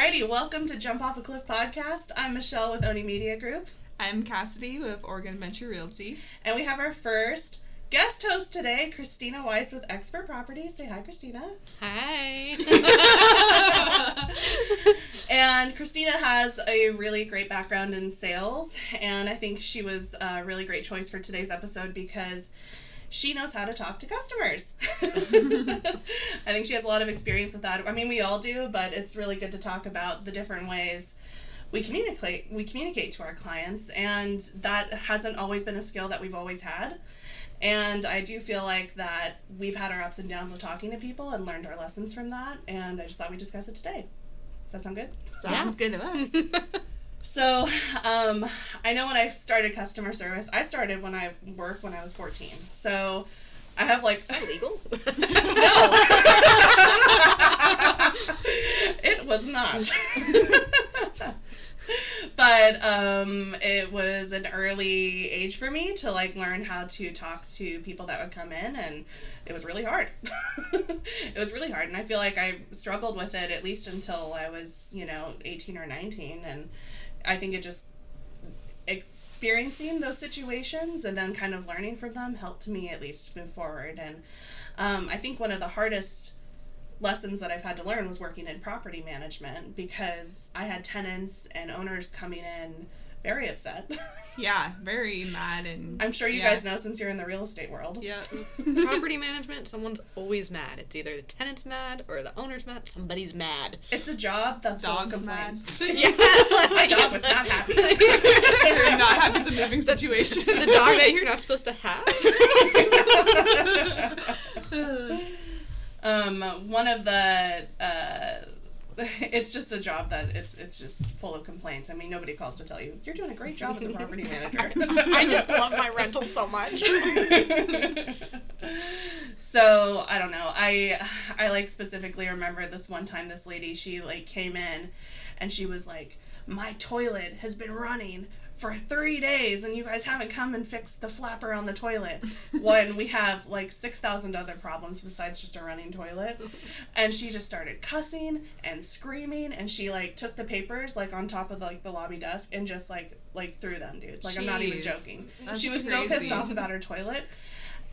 Alrighty, welcome to Jump Off a Cliff podcast. I'm Michelle with Oni Media Group, I'm Cassidy with Oregon Adventure Realty. and we have our first guest host today, Kristina Weiss with Expert Properties. Say hi, Kristina. Hi. And Kristina has a really great background in sales, and I think she was a really great choice for today's episode because she knows how to talk to customers. I think she has a lot of experience with that. I mean, we all do, but it's really good to talk about the different ways we communicate we communicate to our clients, and that hasn't always been a skill that we've always had. And I do feel like that we've had our ups and downs with talking to people and learned our lessons from that, and I just thought we'd discuss it today. Does that sound good? Sounds good to us. So, um, I know when I started customer service, I started when I worked when I was 14. So, I have like. Is that legal? No! it was not. but um, it was an early age for me to like learn how to talk to people that would come in, and it was really hard. it was really hard, and I feel like I struggled with it at least until I was, you know, 18 or 19, and I think it just experiencing those situations and then kind of learning from them helped me at least move forward. And um, I think one of the hardest lessons that I've had to learn was working in property management because I had tenants and owners coming in very upset. yeah, very mad and. I'm sure you Yeah. guys know since you're in the real estate world. Yeah. Property management, someone's always mad. It's either the tenant's mad or the owner's mad. Somebody's mad. It's a job that's full of mad. complaints. yeah. My dog was not happy. You're not happy with the moving situation. the dog that you're not supposed to have. um, one of the uh, it's just a job that it's it's just full of complaints. I mean, nobody calls to tell you you're doing a great job as a property manager. I just love my rental so much. so I don't know. I I like specifically remember this one time this lady she like came in and she was like, My toilet has been running for three days and you guys haven't come and fixed the flapper on the toilet when we have like 6,000 other problems besides just a running toilet. And she just started cussing and screaming and she like took the papers like on top of like the lobby desk and just like like threw them, dude. Like I'm not even joking. That's she was so pissed off about her toilet.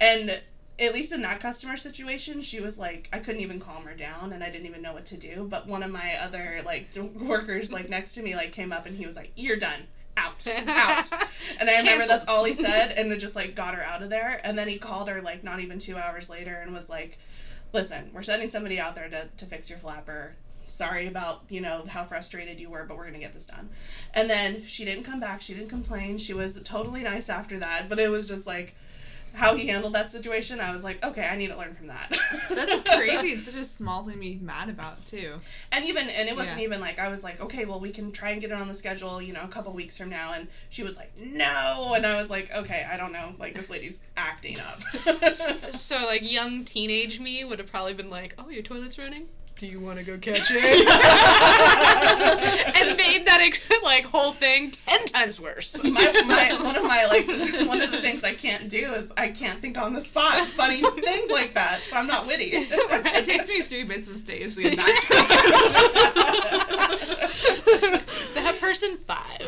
And at least in that customer situation, she was like, I couldn't even calm her down, and I didn't even know what to do. But one of my other like workers, like next to me, like came up and he was like, "You're done, out, out." And I remember Cancel. that's all he said, and it just like got her out of there. And then he called her like not even two hours later and was like, "Listen, we're sending somebody out there to to fix your flapper." Sorry about, you know, how frustrated you were, but we're going to get this done. And then she didn't come back. She didn't complain. She was totally nice after that. But it was just like how he handled that situation. I was like, okay, I need to learn from that. That's crazy. It's such a small thing to be mad about, too. and even and it wasn't Yeah. even like I was like, okay, well we can try and get it on the schedule, you know, a couple weeks from now. And she was like, no. And I was like, okay, I don't know, like this lady's acting up. So, like, young teenage me would have probably been like, "Oh, your toilet's running. Do you want to go catch it?" and made that ex- like whole thing ten times worse. my, my one of my like one of the things I can't do is I can't think on the spot funny things like that. So I'm not witty. It takes me three business days to get back that person five.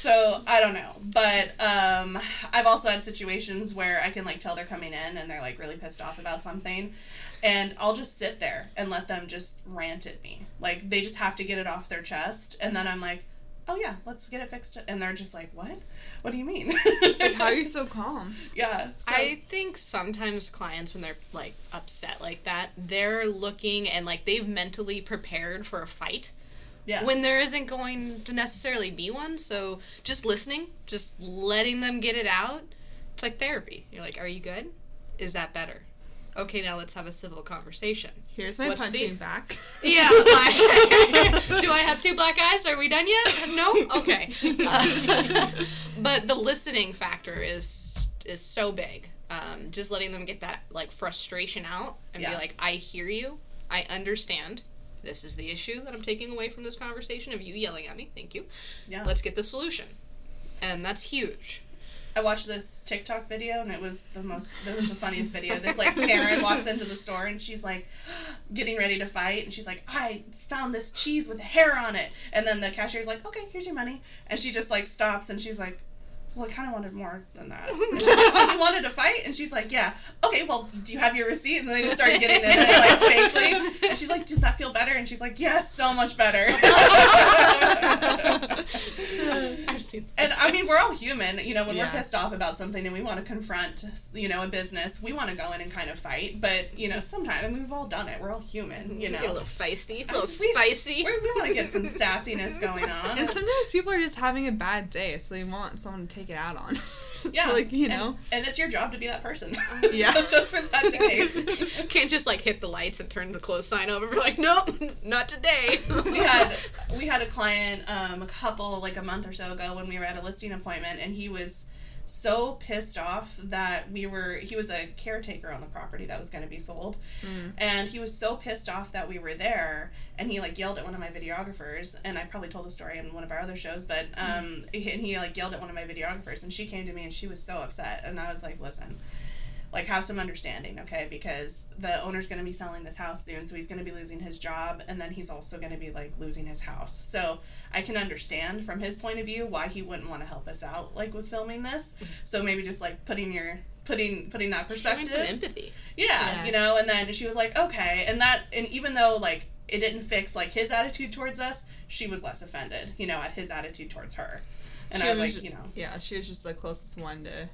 So I don't know, but um, I've also had situations where I can like tell they're coming in and they're like really pissed off about something, and I'll just sit there and let them just rant at me. Like they just have to get it off their chest, and then I'm like, "Oh yeah, let's get it fixed," and they're just like, "What? What do you mean?" Like, how are you so calm? yeah. So, I think sometimes clients, when they're like upset like that, they're looking and like they've mentally prepared for a fight yeah. when there isn't going to necessarily be one. So just listening, just letting them get it out, it's like therapy. You're like, "Are you good? Is that better?" Okay, now let's have a civil conversation. Here's my What's the- back. Yeah. I- do I have two black eyes? Are we done yet? No. Okay. Uh, but the listening factor is is so big. Um, just letting them get that like frustration out and Yeah. be like, I hear you. I understand. This is the issue that I'm taking away from this conversation of you yelling at me. Thank you. yeah. Let's get the solution. And that's huge. I watched this TikTok video and it was the most that was the funniest video. This like Karen walks into the store and she's like getting ready to fight and she's like, I found this cheese with hair on it and then the cashier's like, Okay, here's your money and she just like stops and she's like well, I kind of wanted more than that. And she's like, you wanted to fight? And she's like, yeah. Okay, well, do you have your receipt? And then they just start getting in it, like, fakely. And she's like, does that feel better? And she's like, yes, so much better. I've seen. And I mean, we're all human. You know, when Yeah. we're pissed off about something and we want to confront, you know, a business, we want to go in and kind of fight. But you know, sometimes I mean, we've all done it. We're all human. You know, get a little feisty, a little mean, spicy. We're- we want to get some sassiness going on. And sometimes people are just having a bad day, so they want someone to take it out on. yeah, like you know. and, it's your job to be that person. Yeah. just, for that day. Can't just like hit the lights and turn the close sign over and be like, nope, not today. we had we had a client um, a couple like a month or so ago when we were at a listing appointment and he was so pissed off that we were he was a caretaker on the property that was going to be sold Mm. and he was so pissed off that we were there and he like yelled at one of my videographers and i probably told the story in one of our other shows but um he- and he like yelled at one of my videographers and she came to me and she was so upset and i was like listen like have some understanding okay? Because the owner's going to be selling this house soon so he's going to be losing his job and then he's also going to be like losing his house. So i can understand from his point of view why he wouldn't want to help us out like with filming this. So maybe just like putting your putting putting that Showing perspective. some empathy. yeah, Yeah. you know, and then she was like, okay, and that, and even though like it didn't fix like his attitude towards us, she was less offended, you know, at his attitude towards her, and She I was was like, ju- you know, Yeah, she was just the closest one to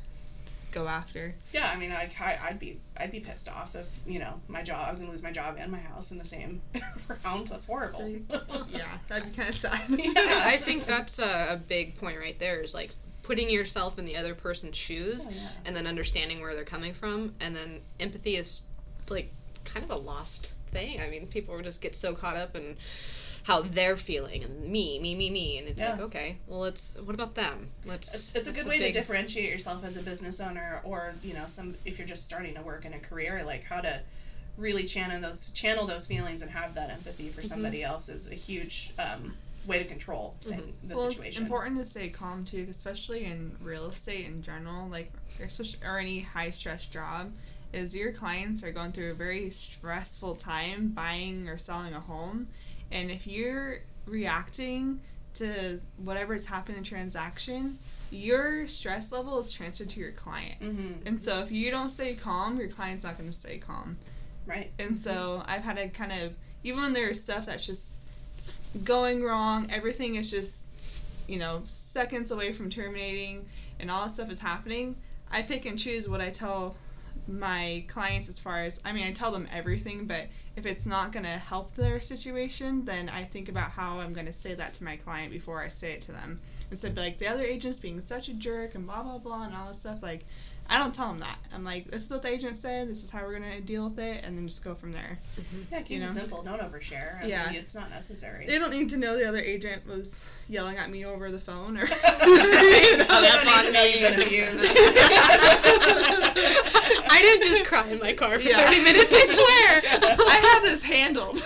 go after. yeah, I mean, like I, I'd be, I'd be pissed off if you know my job, I was gonna lose my job and my house in the same round. That's horrible. Yeah, that'd be kind of sad. Yeah. I think that's a, a big point right there is like putting yourself in the other person's shoes Oh, yeah. and then understanding where they're coming from. And then empathy is like kind of a lost thing. I mean, people just get so caught up in how they're feeling and me, me, me, me. And it's like, okay, well, let's, what about them? Let's, It's, it's a good way big- to differentiate yourself as a business owner, or you know, some if you're just starting to work in a career, like how to really channel those channel those feelings and have that empathy for somebody else is a huge um, way to control thing, the well, it's important to stay calm too, especially in real estate in general, like or, especially- or any high stress job. Is your clients are going through a very stressful time buying or selling a home, and if you're reacting to whatever whatever's happened in transaction, your stress level is transferred to your client. Mm-hmm. And so if you don't stay calm, your client's not going to stay calm. Right. And so I've had to kind of, even when there's stuff that's just going wrong, everything is just, you know, seconds away from terminating, and all this stuff is happening, I pick and choose what I tell my clients as far as, I mean, I tell them everything, but if it's not going to help their situation, then I think about how I'm going to say that to my client before I say it to them. Instead of like, the other agent's being such a jerk and blah, blah, blah, and all this stuff, like, I don't tell them that. I'm like, this is what the agent said. This is how we're gonna deal with it, and then just go from there. Yeah, keep You know? it simple. Don't overshare. I Yeah. mean, it's not necessary. They don't need to know the other agent was yelling at me over the phone or. Hung up They don't need to know you've been. I didn't just cry in my car for Yeah. 30 minutes, I swear. I have this handled.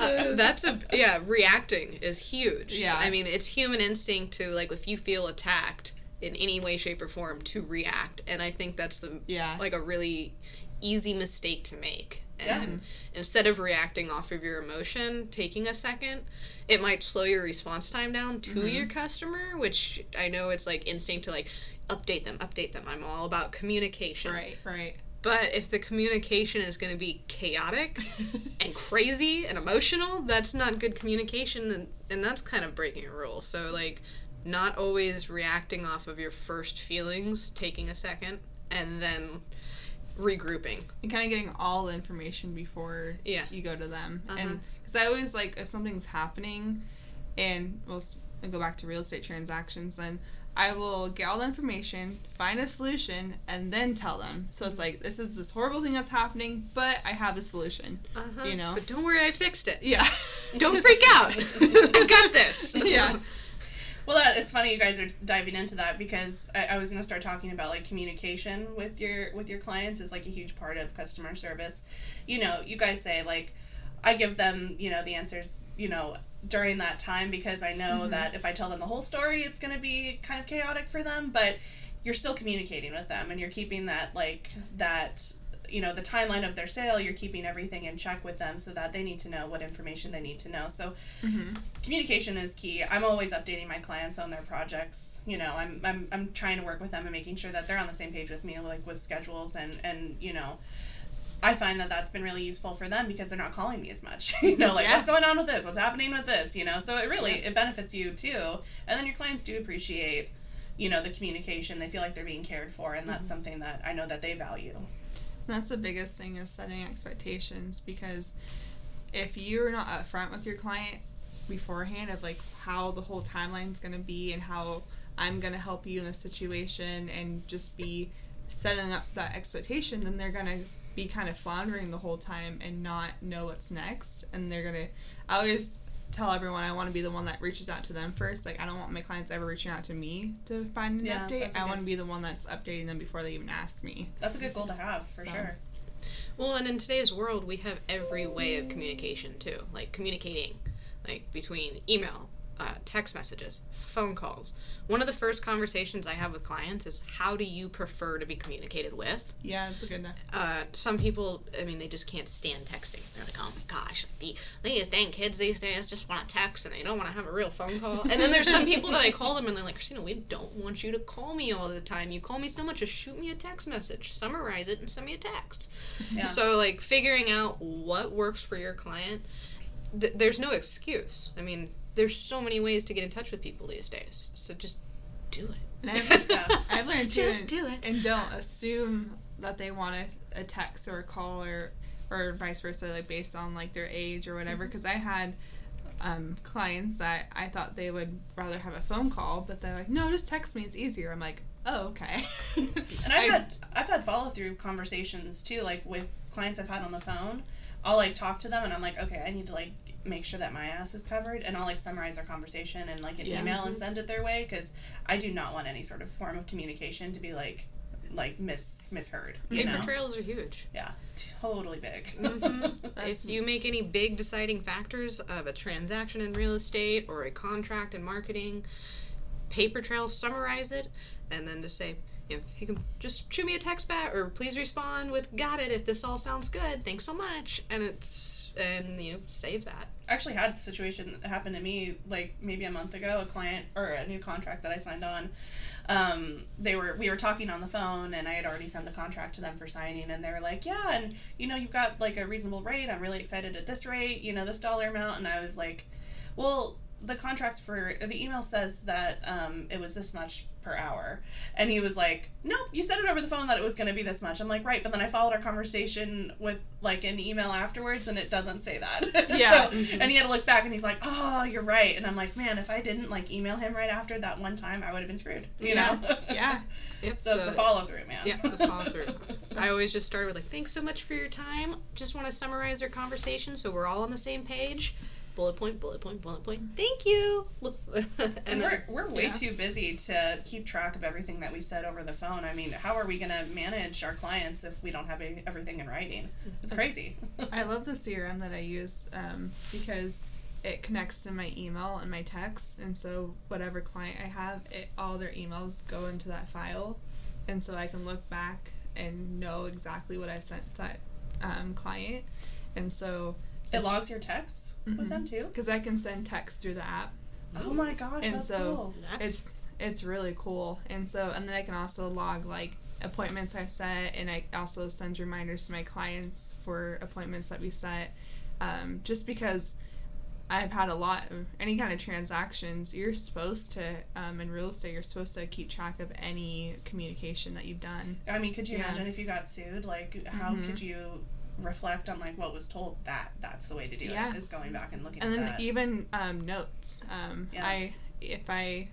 Uh, that's a yeah reacting is huge Yeah. i mean it's human instinct to like if you feel attacked in any way shape or form to react and i think that's the yeah. like a really easy mistake to make Yeah. and instead of reacting off of your emotion taking a second it might slow your response time down to Mhm. your customer which i know it's like instinct to like update them update them i'm all about communication right. Right. but if the communication is going to be chaotic and crazy and emotional, that's not good communication, and, and that's kind of breaking a rule. So, like, not always reacting off of your first feelings, taking a second, and then regrouping. and kind of getting all the information before Yeah. you go to them. Uh-huh. And because I always like if something's happening, and we'll go back to real estate transactions, then I will get all the information, find a solution, and then tell them. So it's like this is this horrible thing that's happening, but I have a solution. Uh-huh. You know? But don't worry, I fixed it. Yeah. Don't freak out. I got this. Yeah. Well, that, it's funny you guys are diving into that because I, I was going to start talking about like communication with your with your clients is like a huge part of customer service. You know, you guys say like, I give them you know the answers you know, during that time because I know Mhm. that if I tell them the whole story, it's going to be kind of chaotic for them, but you're still communicating with them and you're keeping that like that you know the timeline of their sale you're keeping everything in check with them so that they need to know what information they need to know so Mm-hmm. communication is key i'm always updating my clients on their projects you know i'm i'm, I'm trying to work with them and making sure that they're on the same page with me like with schedules and and you know I find that that's been really useful for them because they're not calling me as much. you know, like Yeah. what's going on with this? What's happening with this? You know, so it really it benefits you too. And then your clients do appreciate, you know, the communication. They feel like they're being cared for, and that's something that I know that they value. That's the biggest thing is setting expectations because if you're not upfront with your client beforehand of like how the whole timeline's going to be and how I'm going to help you in this situation and just be setting up that expectation, then they're going to be kind of floundering the whole time and not know what's next. And they're going to, I always tell everyone I want to be the one that reaches out to them first. Like, I don't want my clients ever reaching out to me to find an Yeah, update. that's a I good- want to be the one that's updating them before they even ask me. That's a good goal to have for So. sure. Well, and in today's world, we have every way of communication too, like communicating, like between email, uh, text messages, phone calls. One of the first conversations I have with clients is, "How do you prefer to be communicated with?" Yeah, it's a good. Uh, some people, I mean, they just can't stand texting. They're like, "Oh my gosh, the these dang kids these days just want to text and they don't want to have a real phone call." And then there's some people that I call them and they're like, "Kristina, we don't want you to call me all the time. You call me so much, just shoot me a text message, summarize it, and send me a text." Yeah. So, like, figuring out what works for your client, th- there's no excuse. I mean, there's so many ways to get in touch with people these days. So just do it. And I've, Yeah. I've learned too, Just and, do it. and don't assume that they want a, a text or a call or or vice versa, like based on like their age or whatever. Mm-hmm. Because I had um, clients that I thought they would rather have a phone call, but they're like, no, just text me, it's easier. I'm like, oh okay. And I've I- had I've had follow through conversations too, like with clients I've had on the phone. I'll like talk to them and I'm like, okay, I need to like make sure that my ass is covered, and I'll like summarize our conversation and like an Yeah. email and send it their way because I do not want any sort of form of communication to be like like mis misheard. You Paper know? trails are huge. Yeah, totally big. hmm if you make any big deciding factors of a transaction in real estate or a contract in marketing, paper trail summarize it, and then just say, if you can just shoot me a text back or please respond with "Got it." If this all sounds good, thanks so much, and it's and you know save that. I actually had a situation that happened to me like maybe a month ago. A client or a new contract that I signed on. Um, they were we were talking on the phone, and I had already sent the contract to them for signing, and they were like, "Yeah, and you know you've got like a reasonable rate. I'm really excited at this rate. You know this dollar amount." And I was like, "Well." The contracts for the email says that um, it was this much per hour, and he was like, "Nope, you said it over the phone that it was going to be this much." I'm like, "Right," but then I followed our conversation with like an email afterwards, and it doesn't say that. Yeah. so, and he had to look back and he's like, "Oh, you're right." And I'm like, "Man, if I didn't like email him right after that one time, I would have been screwed." You Yeah. know? Yeah. Yep, so it's a follow through, man. Yeah, the follow through. I always just start with like, "Thanks so much for your time. Just want to summarize our conversation so we're all on the same page." Bullet point, bullet point, bullet point. Thank you. Look, and And then we're, we're way yeah. too busy to keep track of everything that we said over the phone. I mean, how are we going to manage our clients if we don't have any, everything in writing? It's crazy. I love the CRM that I use um, because it connects to my email and my text, and so whatever client I have, it all their emails go into that file, and so I can look back and know exactly what I sent that um, client, and so it logs your texts with them too. because I can send text through the app. Oh my gosh, And that's so- cool. It's it's really cool, and so and then I can also log like appointments I set, and I also send reminders to my clients for appointments that we set. Um, just because I've had a lot of any kind of transactions, you're supposed to um, in real estate, you're supposed to keep track of any communication that you've done. I mean, could you Yeah. imagine if you got sued? Like, how Mhm. could you reflect on like what was told? That that's the way to do Yeah. it. Is going back and looking and at then that. even um, notes. Um, Yeah. I if I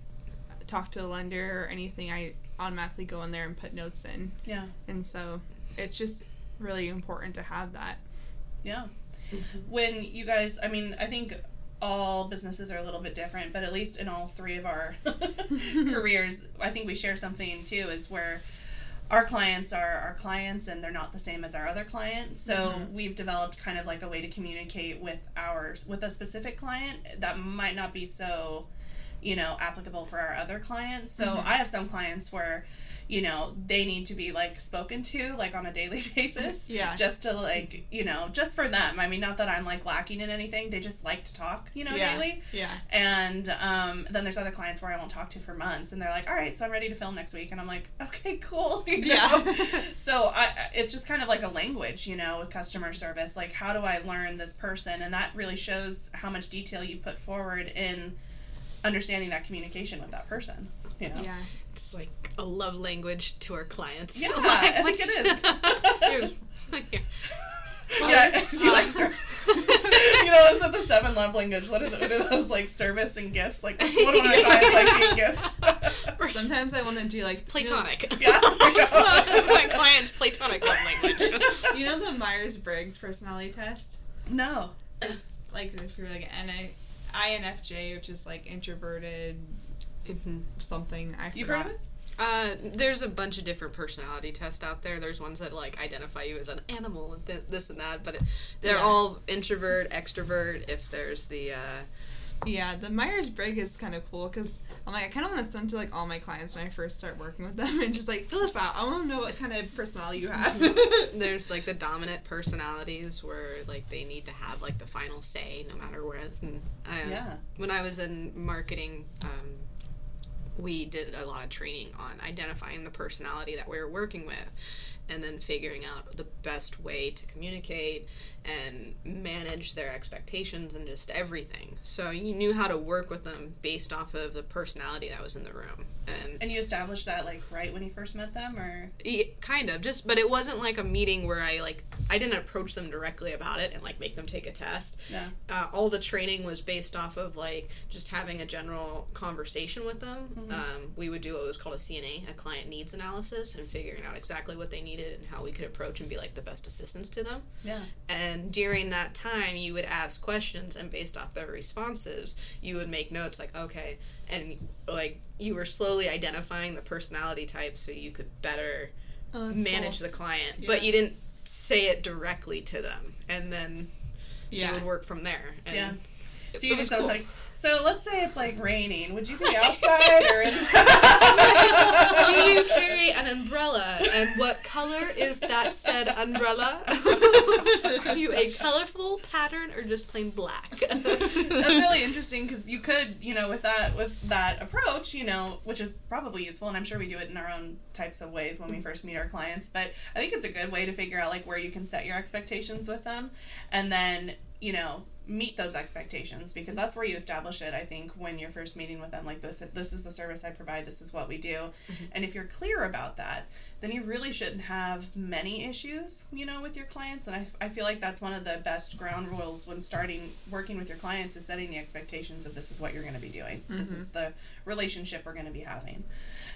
talk to a lender or anything, I automatically go in there and put notes in. yeah, And so it's just really important to have that. yeah. When you guys, I mean, I think all businesses are a little bit different, but at least in all three of our careers, I think we share something too. Is where our clients are our clients and they're not the same as our other clients. So Mhm. we've developed kind of like a way to communicate with ours with a specific client that might not be so, you know, applicable for our other clients. So Mhm. I have some clients where, you know, they need to be like spoken to like on a daily basis. Yeah. Just to like, you know, just for them. I mean, not that I'm like lacking in anything. They just like to talk, you know, Yeah. daily. Yeah. And um, then there's other clients where I won't talk to for months, and they're like, "All right, so I'm ready to film next week," and I'm like, "Okay, cool." you know? Yeah. so I, I- it's just kind of like a language, you know, with customer service. Like, how do I learn this person? And that really shows how much detail you put forward in understanding that communication with that person. You know. yeah. It's like a love language to our clients. Yeah, Like, I think it is. Yeah, do you like ser- you know, is it the seven love language? What are, the, what are those like service and gifts? Like, which one of my clients like being gifts? Sometimes I want to do like platonic. Yeah, you. My client's platonic love language. You know, the Myers Briggs personality test? no. It's like if you're like an INFJ, which is like introverted. Something. I You've forgot. heard of it? Uh, there's a bunch of different personality tests out there. There's ones that like identify you as an animal and th- this and that, but it, they're Yeah. all introvert, extrovert. If there's the uh, Yeah, the Myers Briggs is kind of cool because I'm like I kind of want to send to like all my clients when I first start working with them and just like fill this out. I want to know what kind of personality you have. there's like the dominant personalities where like they need to have like the final say no matter what. And, uh, Yeah. When I was in marketing, um, we did a lot of training on identifying the personality that we were working with and then figuring out the best way to communicate and manage their expectations and just everything. So you knew how to work with them based off of the personality that was in the room. And And you established that like right when you first met them, or yeah, kind of just but it wasn't like a meeting where i like i didn't approach them directly about it and like make them take a test no? uh, all the training was based off of like just having a general conversation with them Mhm. um, we would do what was called a cna a client needs analysis and figuring out exactly what they needed and how we could approach and be like the best assistance to them Yeah. and during that time you would ask questions and based off their responses you would make notes like okay and like you were slowly identifying the personality type so you could better Oh, manage cool. the client Yeah. but you didn't say it directly to them and then Yeah. you would work from there and Yeah. it, So you was cool. like, so let's say it's like raining. Would you be outside or inside? do you carry an umbrella and what color is that said umbrella are you a colorful pattern or just plain black That's really interesting because you could, you know, with that with that approach, you know, which is probably useful, and I'm sure we do it in our own types of ways when we first meet our clients. But I think it's a good way to figure out like where you can set your expectations with them, and then you know meet those expectations because that's where you establish it. I think when you're first meeting with them, like this, this is the service I provide, this is what we do, mm-hmm. and if you're clear about that, then you really shouldn't have many issues, you know, with your clients. And I, I feel like that's one of the best ground rules when starting working with your clients is setting the expectations of this is what you're going to be doing. This is mm-hmm. the relationship we're going to be having.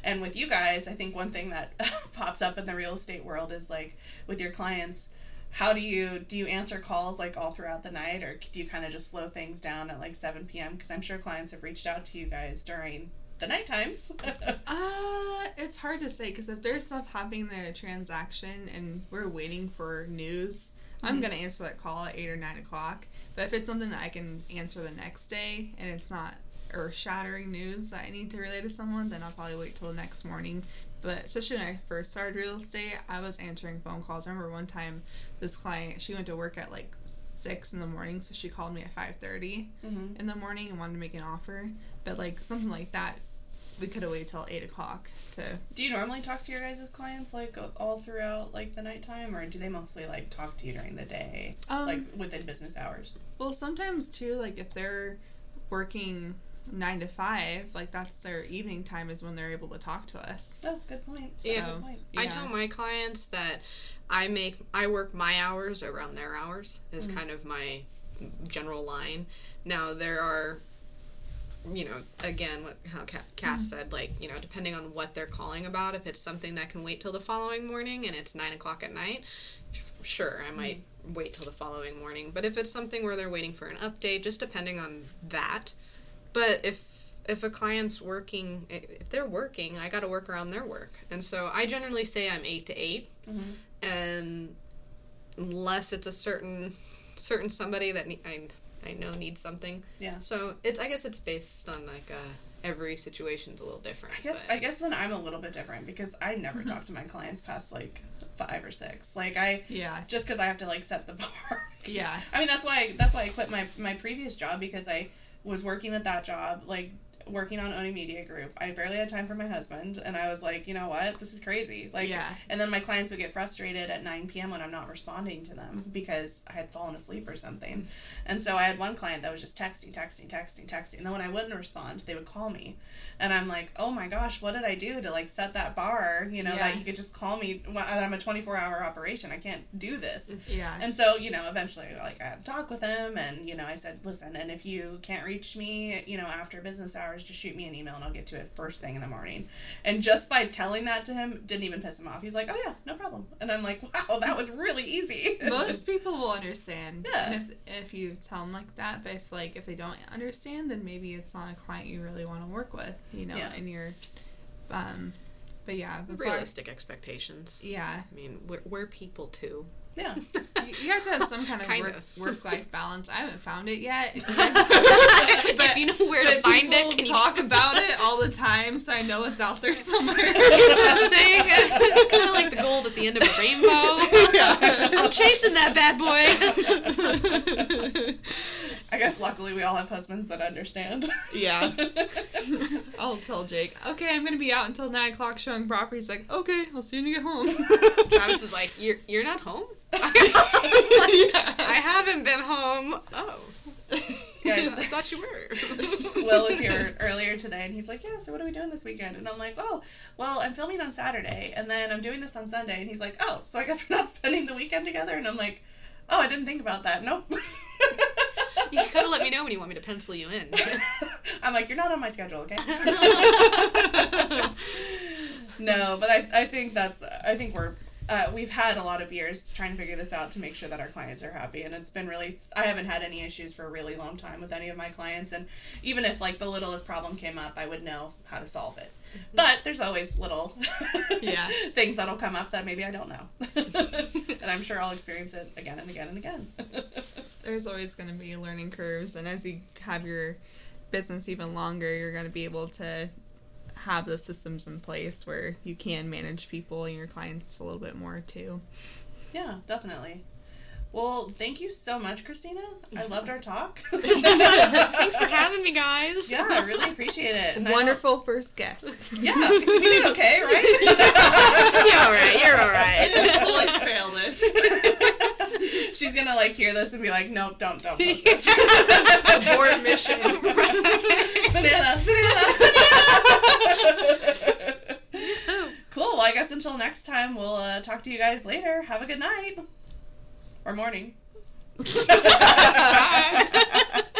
And with you guys, I think one thing that pops up in the real estate world is like with your clients, how do you do you answer calls like all throughout the night or do you kind of just slow things down at like 7 p.m because i'm sure clients have reached out to you guys during the night times Uh, it's hard to say because if there's stuff happening in a transaction and we're waiting for news, I'm Mhm. gonna answer that call at eight or nine o'clock. But if it's something that I can answer the next day and it's not earth-shattering news that I need to relay to someone, then I'll probably wait till the next morning. But especially when I first started real estate, I was answering phone calls. I remember one time this client she went to work at like six in the morning, so she called me at five thirty mm-hmm. in the morning and wanted to make an offer. But like something like that, we could have waited till eight o'clock to. do you normally talk to your guys' clients like all throughout like the nighttime or do they mostly like talk to you during the day Um, like within business hours well, sometimes too, like if they're working nine to five, like that's their evening time is when they're able to talk to us. oh good point Yeah. good point. I tell my clients that I make I work my hours around their hours is Mhm. kind of my general line. Now there are you know, again, what how Ca- Cass said, like you know, depending on what they're calling about, if it's something that can wait till the following morning and it's nine o'clock at night, sure, I might wait till the following morning. But if it's something where they're waiting for an update, just depending on that. But if if a client's working, if they're working, I got to work around their work, and so I generally say I'm eight to 8 Mhm. and unless it's a certain certain somebody that ne- I I know needs something. Yeah. So it's I guess it's based on like uh, every situation's a little different. I guess but- I guess then I'm a little bit different because I never talk to my clients past like five or six. Like I Yeah. just because I have to like set the bar. Yeah. I mean that's why I, that's why I quit my my previous job because I was working at that job like working on Oni Media Group. I barely had time for my husband, and I was like, you know what, this is crazy. Like, yeah. and then my clients would get frustrated at 9 p.m. when I'm not responding to them because I had fallen asleep or something. And so I had one client that was just texting, texting, texting, texting. And then when I wouldn't respond, they would call me. And I'm like, oh my gosh, what did I do to like set that bar, you know, Yeah. that you could just call me when I'm a 24 hour operation. I can't do this. Yeah. And so, you know, eventually, like, I had to talk with him, and, you know, I said, listen, and if you can't reach me, you know, after business hours, just shoot me an email and I'll get to it first thing in the morning. And just by telling that to him, didn't even piss him off. He's like, oh, yeah, no problem. And I'm like, wow, that was really easy. Most people will understand. Yeah. And if if you tell them like that, but if like if they don't understand, then maybe it's not a client you really want to work with, you know, Yeah. and you're um but yeah, before- realistic expectations. Yeah. I mean, we're, we're people too. Yeah. You, you have to have some kind of Kind work of. work life balance. I haven't found it yet. if you know where to But find it, can you talk about it all the time, so I know it's out there somewhere. it's a thing. It's kind of like the gold at the end of a rainbow. Yeah. I'm chasing that bad boy. I guess luckily we all have husbands that understand. Yeah. I'll tell Jake, okay, I'm gonna be out until nine o'clock showing property. He's like, okay, I'll see you when you get home. Travis was like, "You're you're not home." I'm like, I haven't been home. Oh, Yeah. I thought you were. Will was here earlier today, and he's like, "Yeah, so what are we doing this weekend?" And I'm like, "Oh, well, I'm filming on Saturday, and then I'm doing this on Sunday." And he's like, "Oh, so I guess we're not spending the weekend together?" And I'm like, "Oh, I didn't think about that. Nope." You gotta let me know when you want me to pencil you in. I'm like, "You're not on my schedule, okay?" no, but I, I think that's I think we're uh, we've had a lot of years trying to figure this out to make sure that our clients are happy, and it's been really. I haven't had any issues for a really long time with any of my clients, and even if like the littlest problem came up, I would know how to solve it. But there's always little Yeah. things that'll come up that maybe I don't know, and I'm sure I'll experience it again and again and again. There's always gonna be learning curves, and as you have your business even longer, you're gonna be able to have those systems in place where you can manage people and your clients a little bit more too. yeah, definitely. Well, thank you so much, Kristina. I loved our talk. Thanks for having me, guys. Yeah, I really appreciate it. And Wonderful first guest. Yeah, we did okay, right? You're all right. You're all right. totally fail this. She's gonna like hear this and be like, "Nope, don't, don't." Post Abort this. mission. Banana, banana. cool. Well, I guess until next time, we'll uh, talk to you guys later. Have a good night or morning. Bye.